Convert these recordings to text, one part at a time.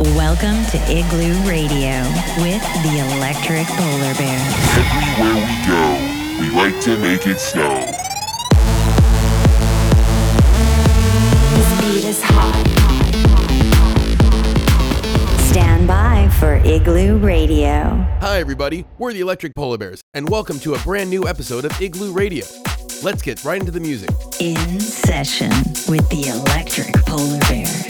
Welcome to Igloo Radio with the Electric Polar Bear. Everywhere we go, we like to make it snow. This beat is hot. Stand by for Igloo Radio. Hi, everybody. We're the Electric Polar Bears, and welcome to a brand new episode of Igloo Radio. Let's get right into the music. In session with the Electric Polar Bears.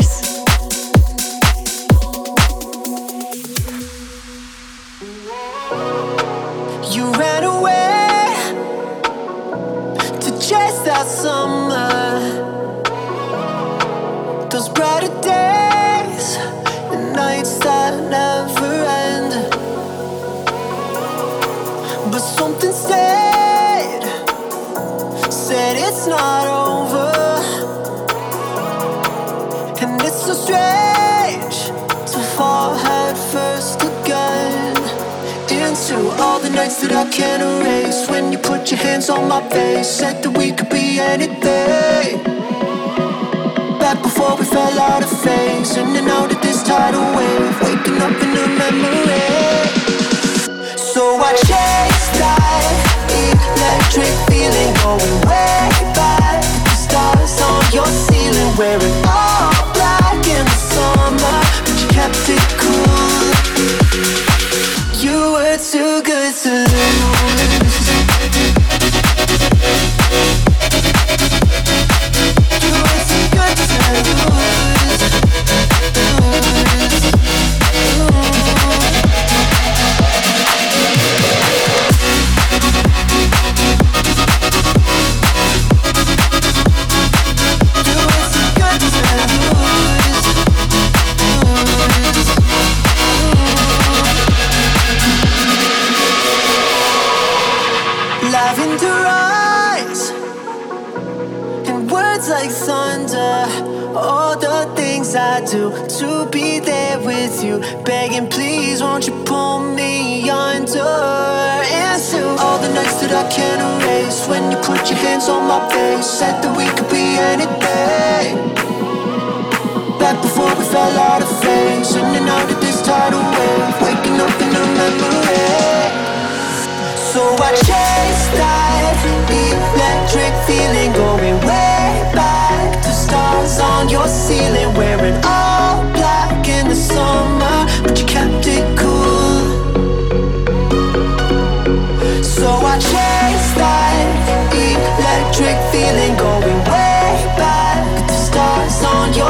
The nights that I can't erase. When you put your hands on my face, said that we could be anything. Back before we fell out of phase, in and out of this tidal wave, waking up in a memory. So I chase that electric feeling, going way back. The stars on your ceiling, wearing all black in the summer, but you kept it cool. Too good to said that we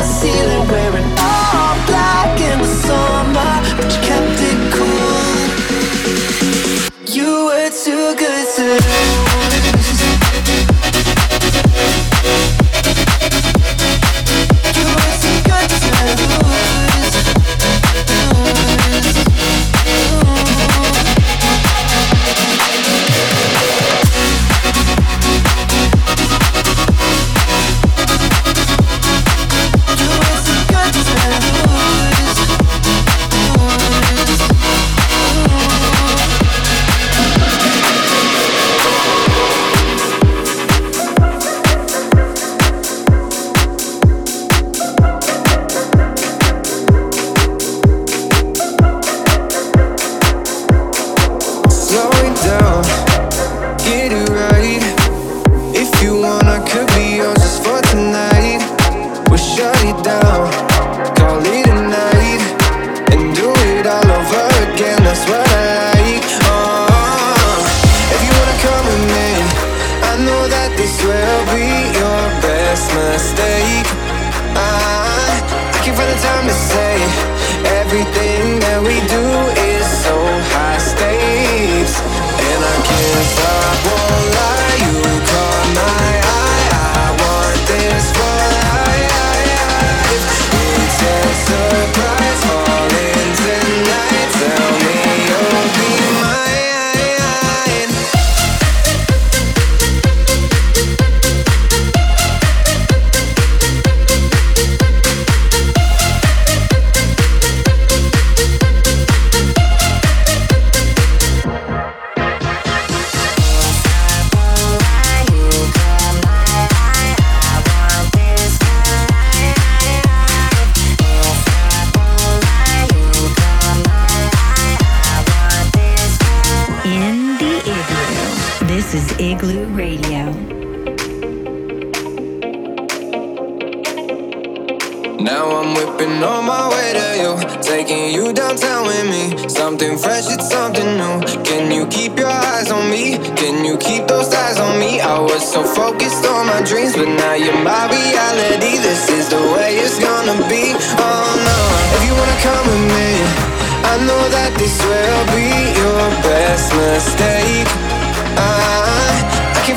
ceiling, wearing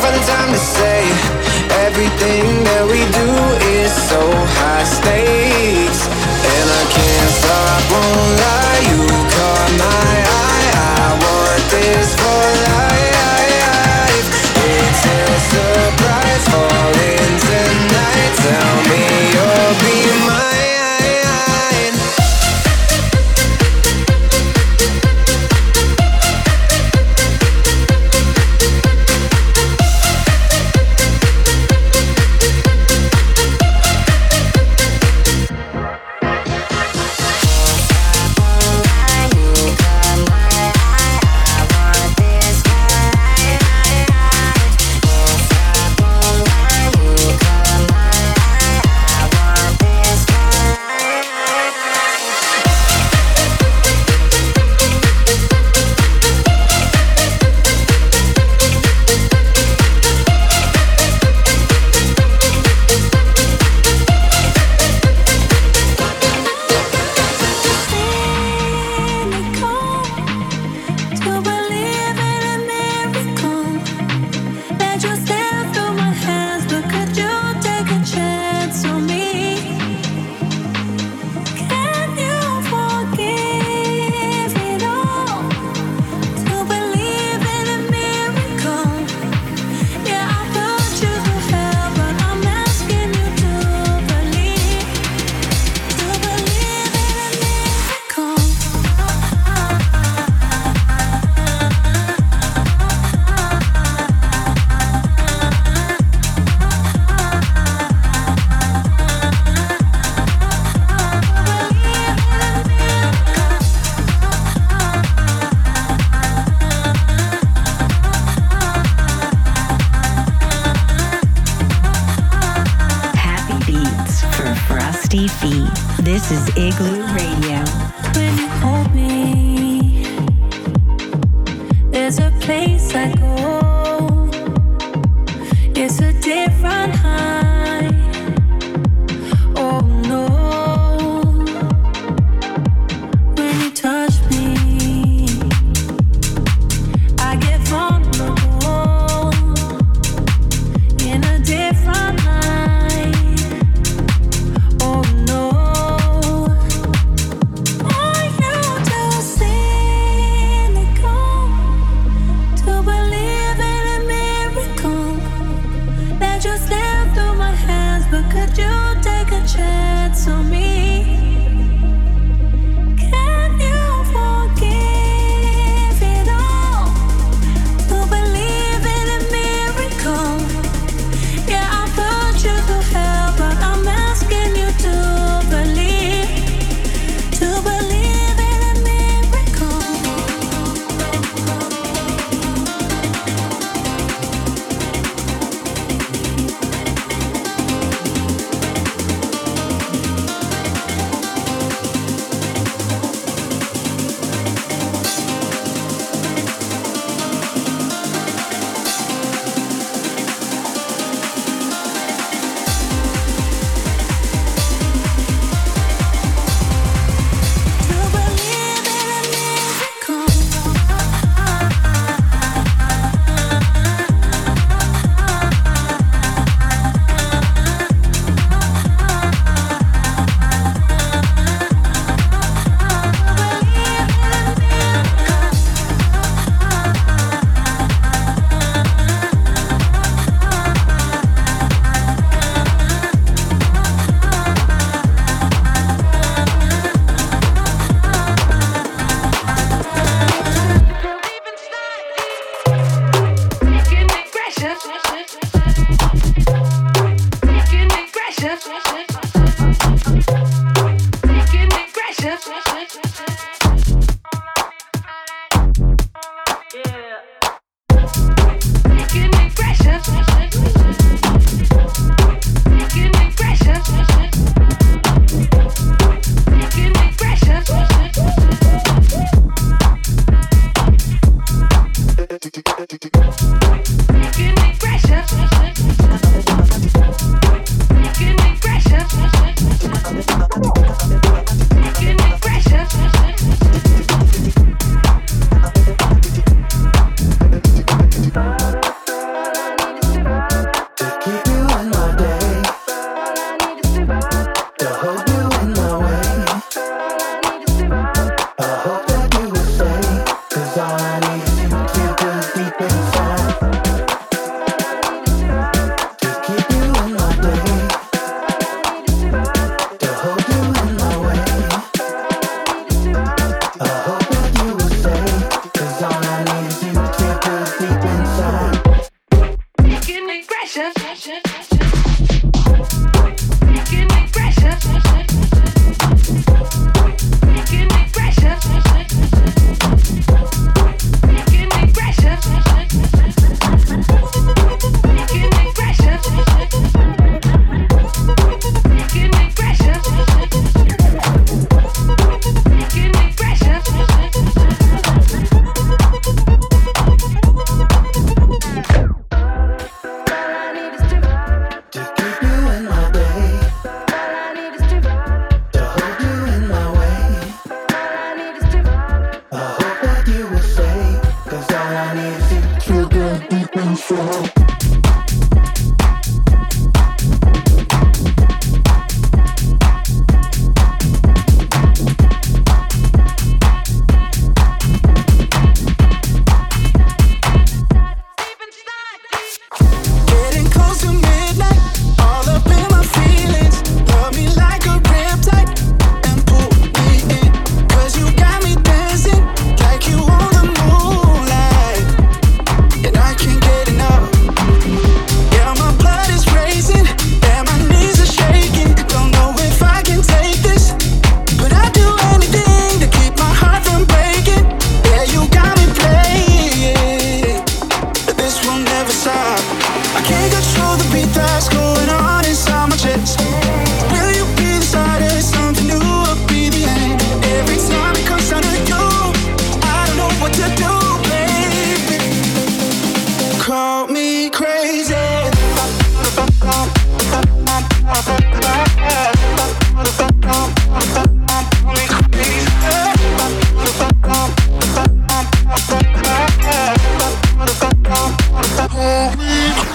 Find the time to say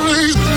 please.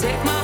take my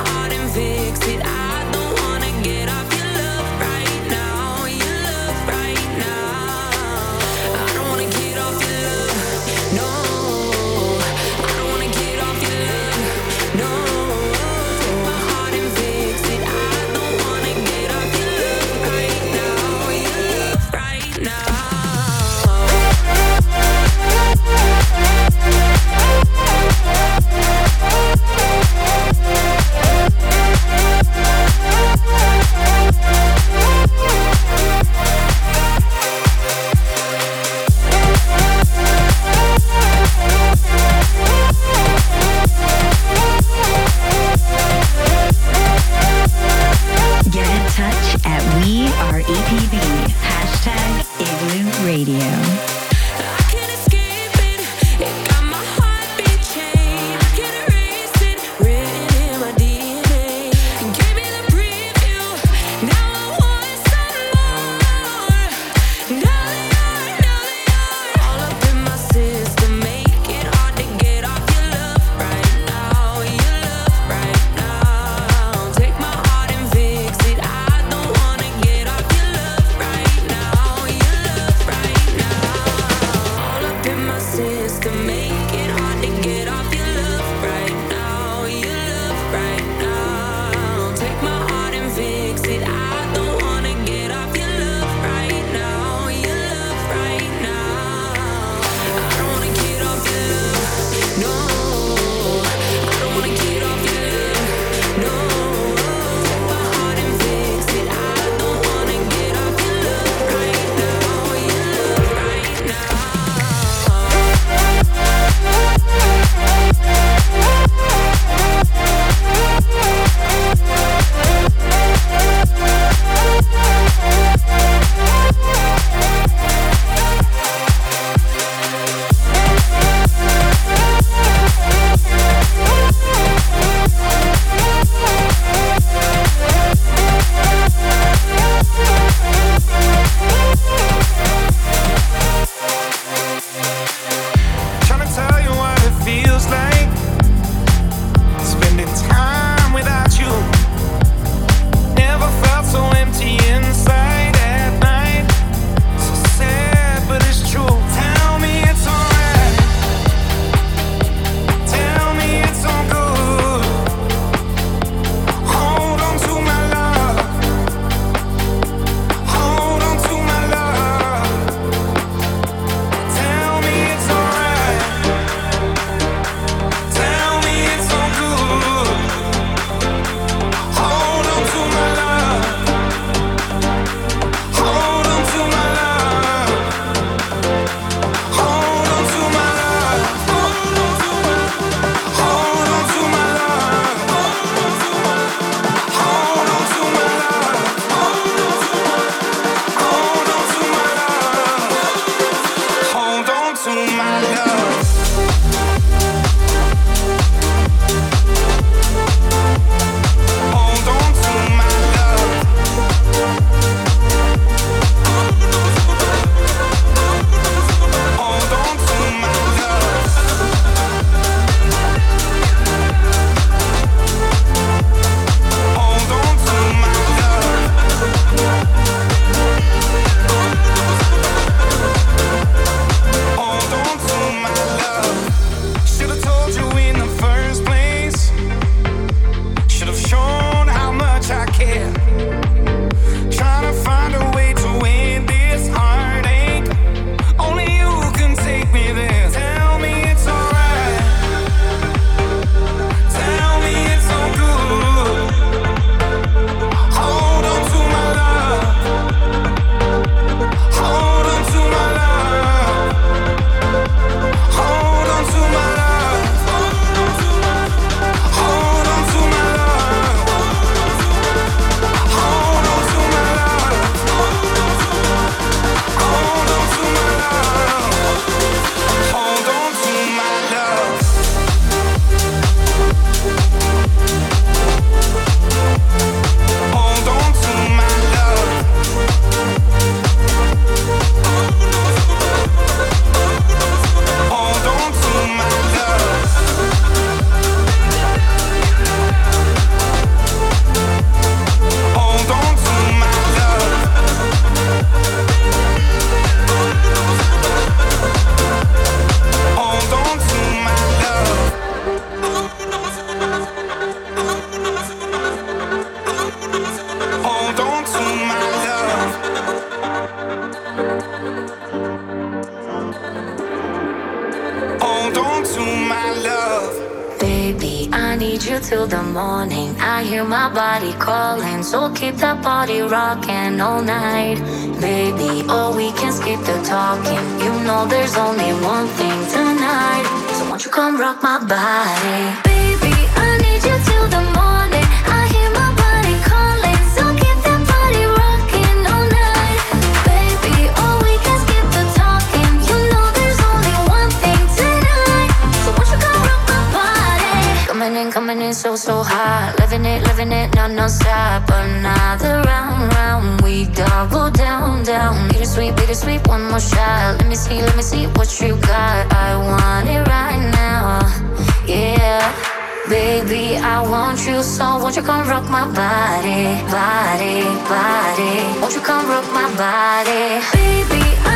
talking. You know there's only one thing tonight. So won't you come rock my body? Baby, so, so hot. Living it, living it, no, no stop. Another round, round. We double down, down. Bittersweet, bittersweet, one more shot. Let me see, let me see what you got. I want it right now. Yeah. Baby, I want you so won't you come rock my body, body, body? Won't you come rock my body? Baby, I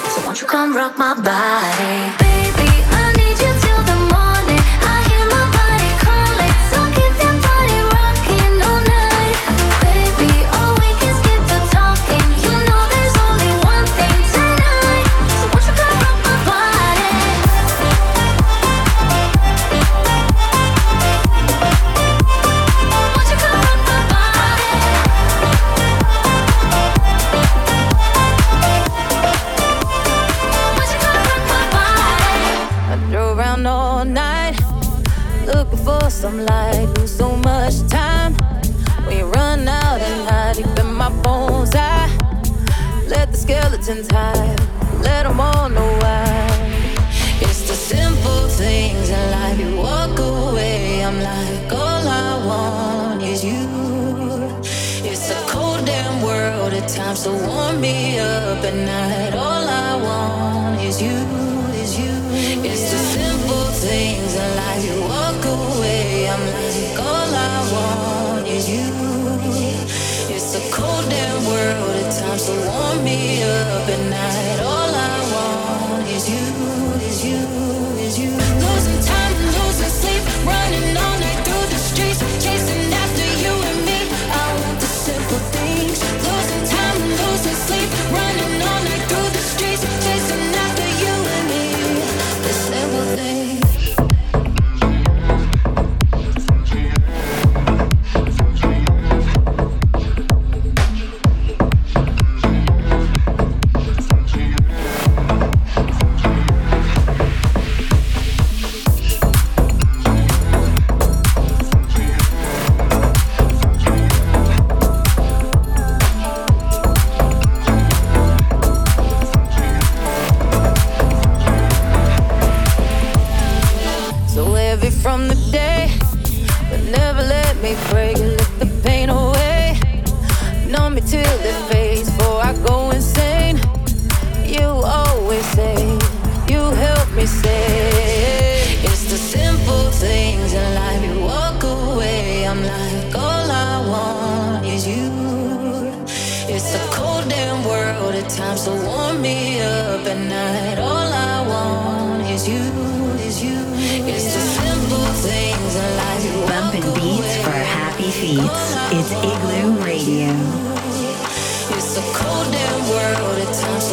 You come rock my body? Baby, them all know why. It's the simple things in life. You walk away, I'm like, all I want is you. It's a cold damn world at times, so warm me up at night. So warm me up at night. All I want is you, times, warm me up at night. All I want is you, is you. It's the simple things in life. You Bumping beats for happy feet. It's Igloo Radio. It's a cold damn world at times,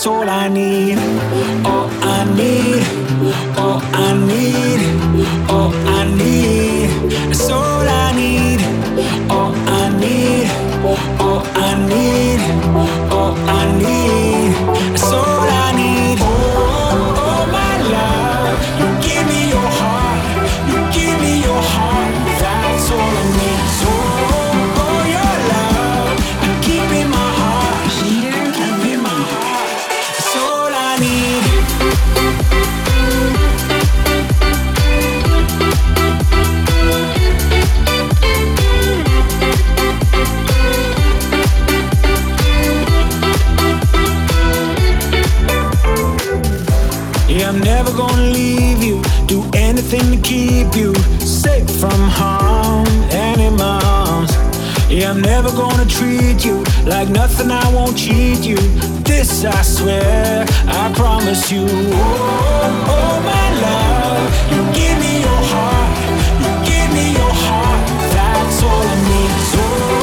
that's all I need. treat you like nothing, I won't cheat you. This I swear, I promise you. Oh, oh my love, you give me your heart, you give me your heart. That's all I need. So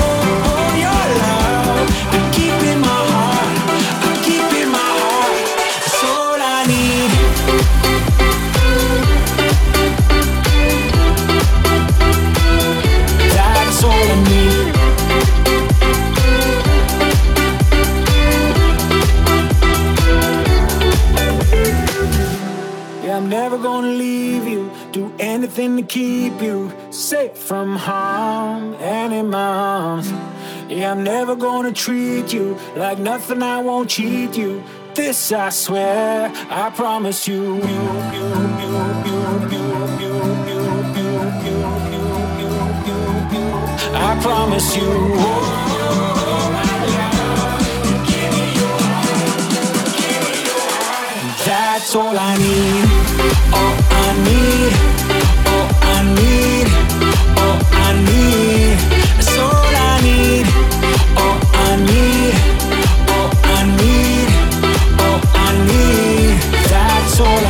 to keep you safe from harm and in my arms. Yeah, I'm never gonna treat you like nothing, I won't cheat you. This I swear, I promise you. you, you, you I promise you. That's all I need. All I need. I need, all I need. That's all I need, all I need, all I need, all I need. That's all.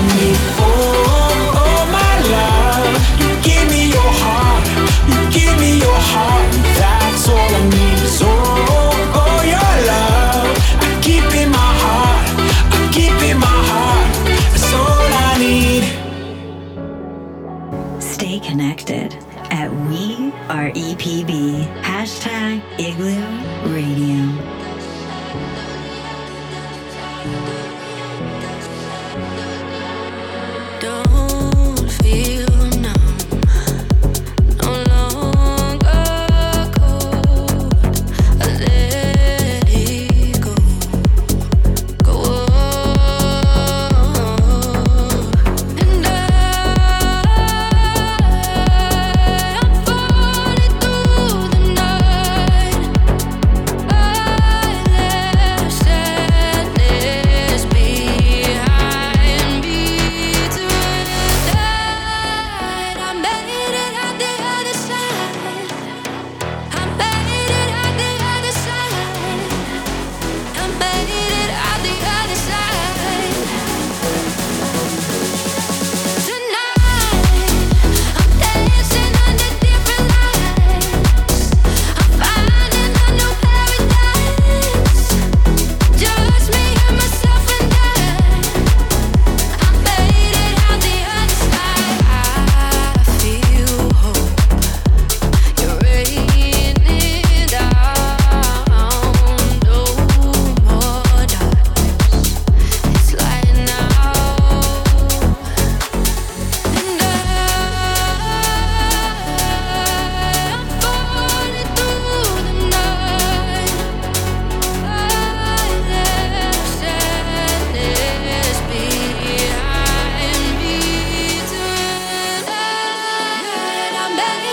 back.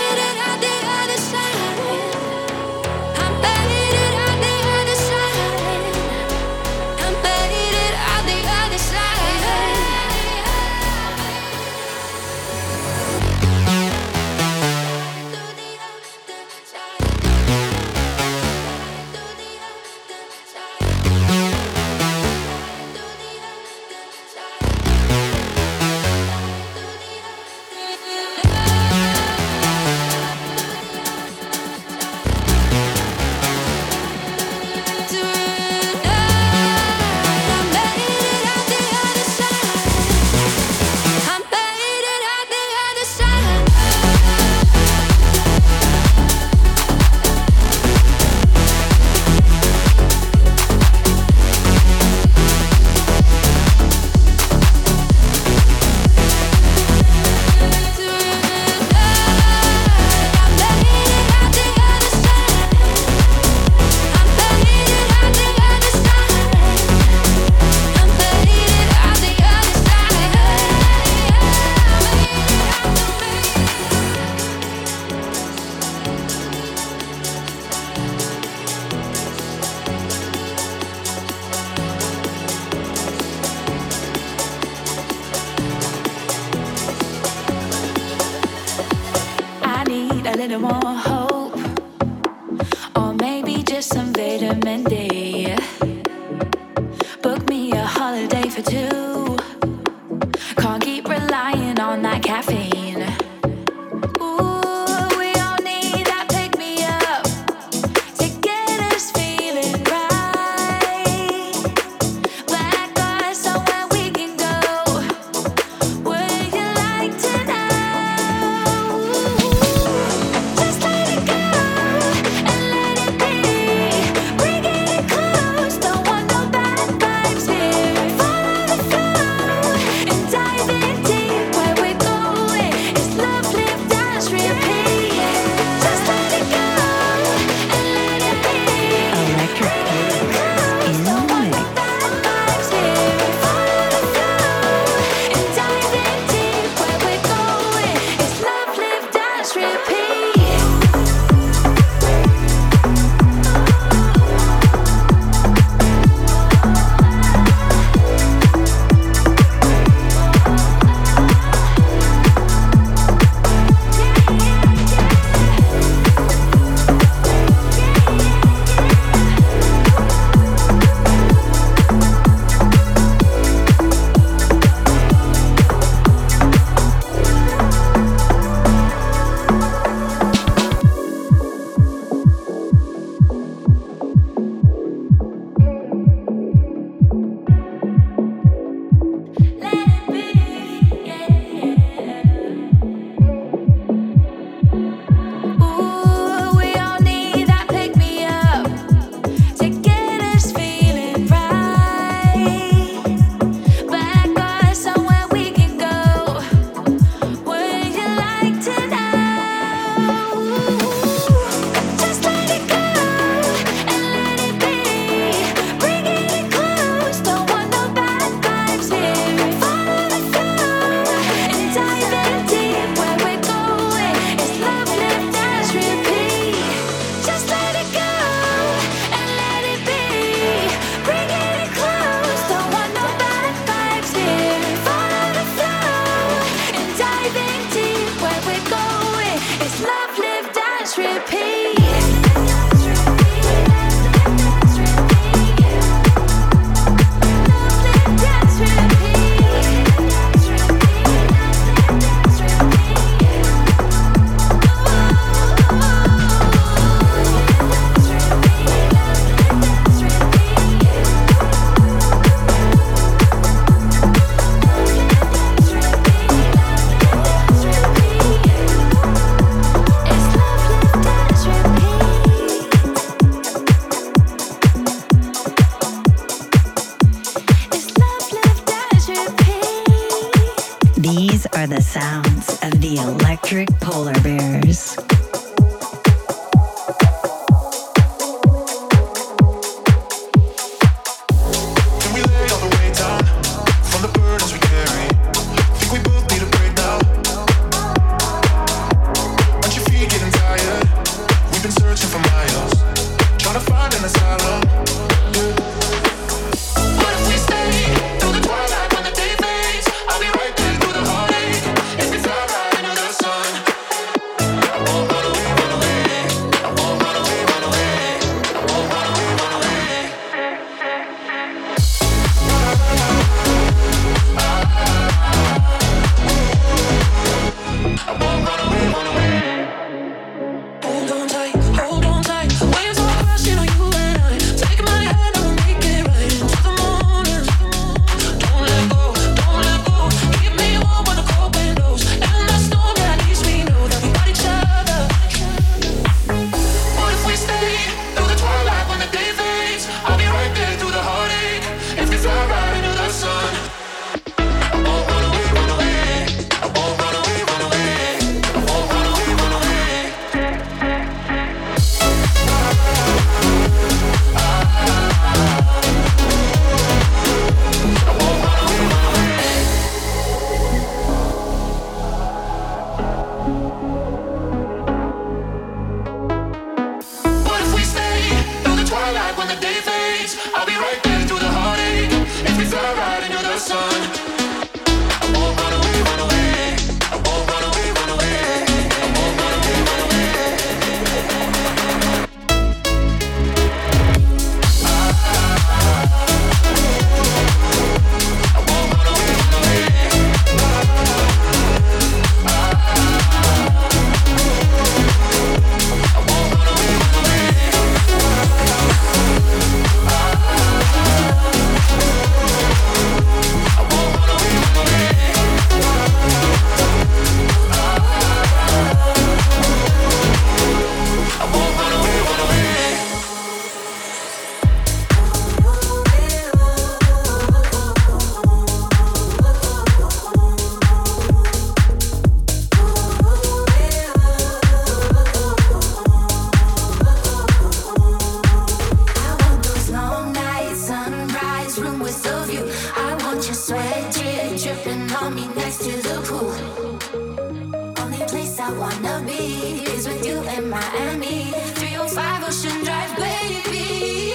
be is with you in Miami. 305 Ocean Drive, baby.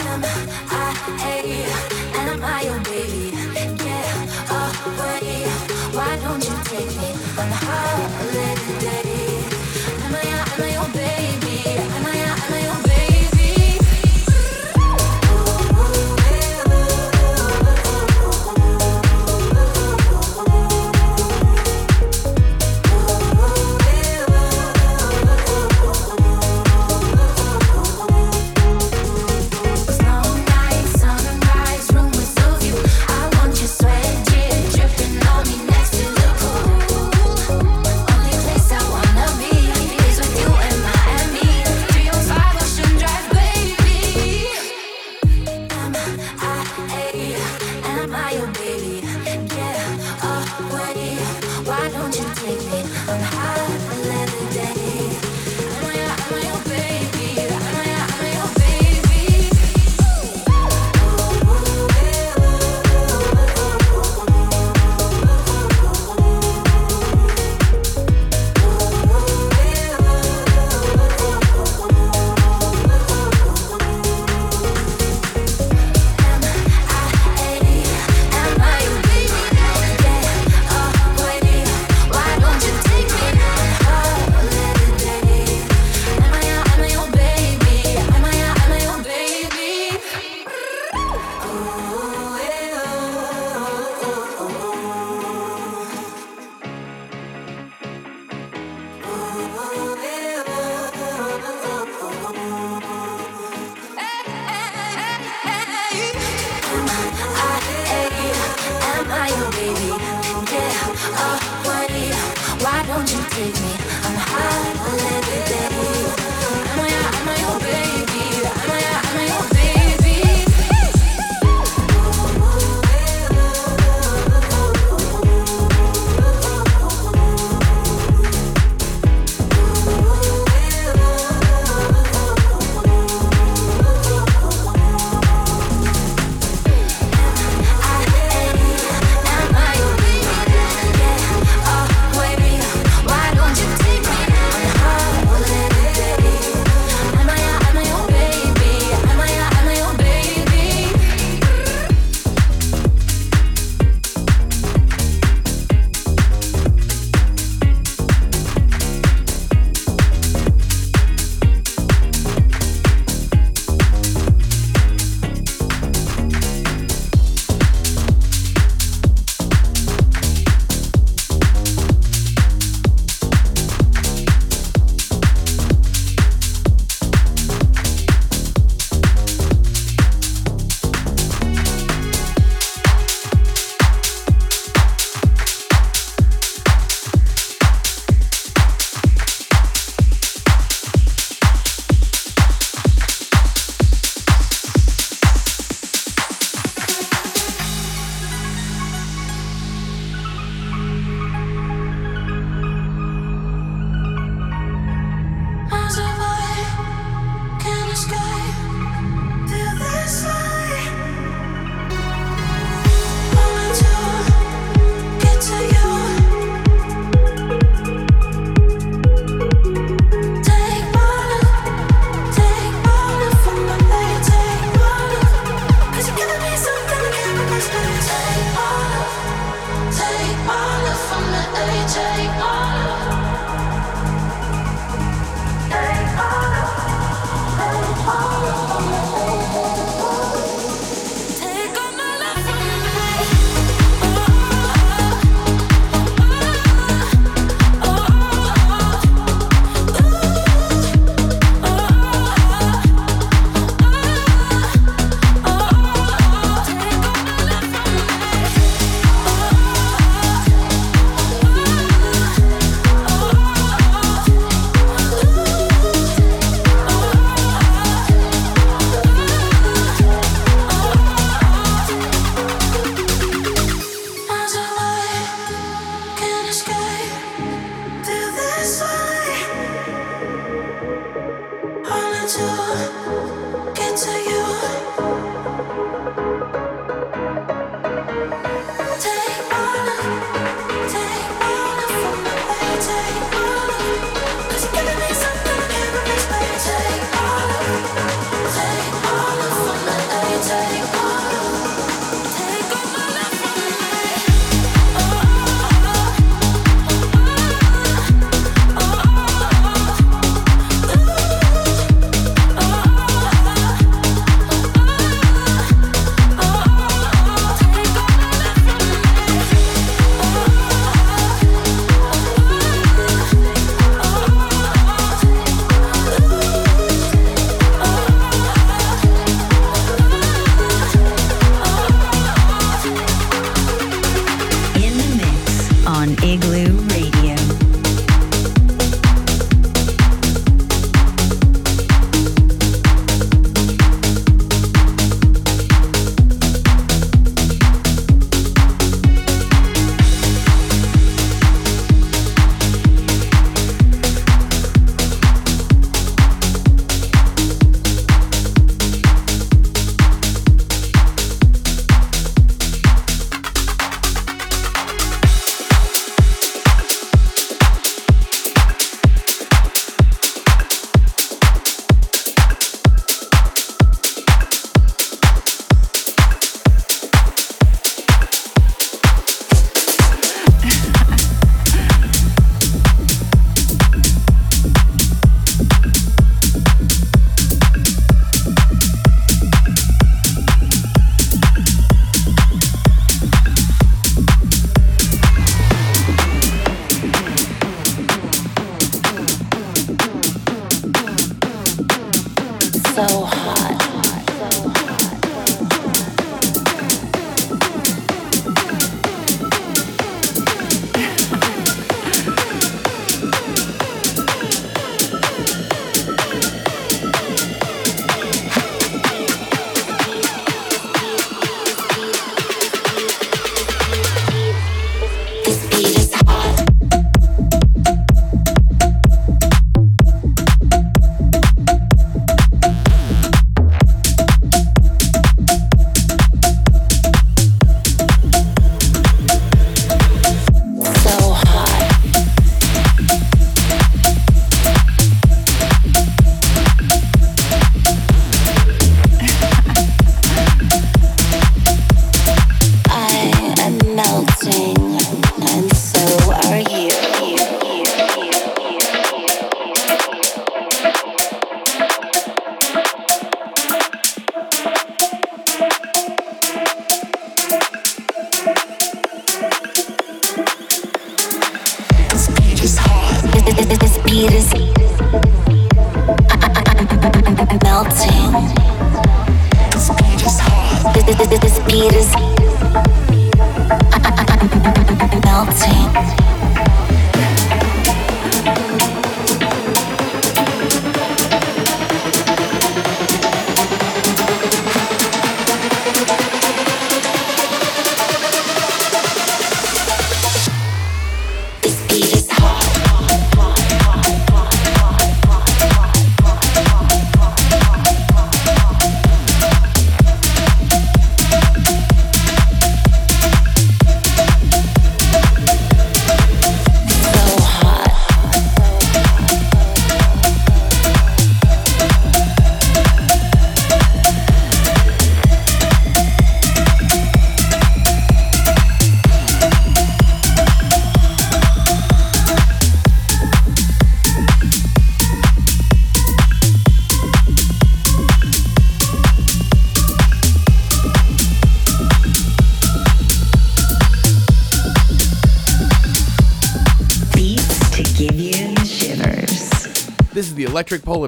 Am I'm I your baby. Get away, why don't you take me on a holiday?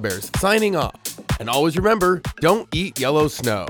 Bears signing off. And always remember don't eat yellow snow.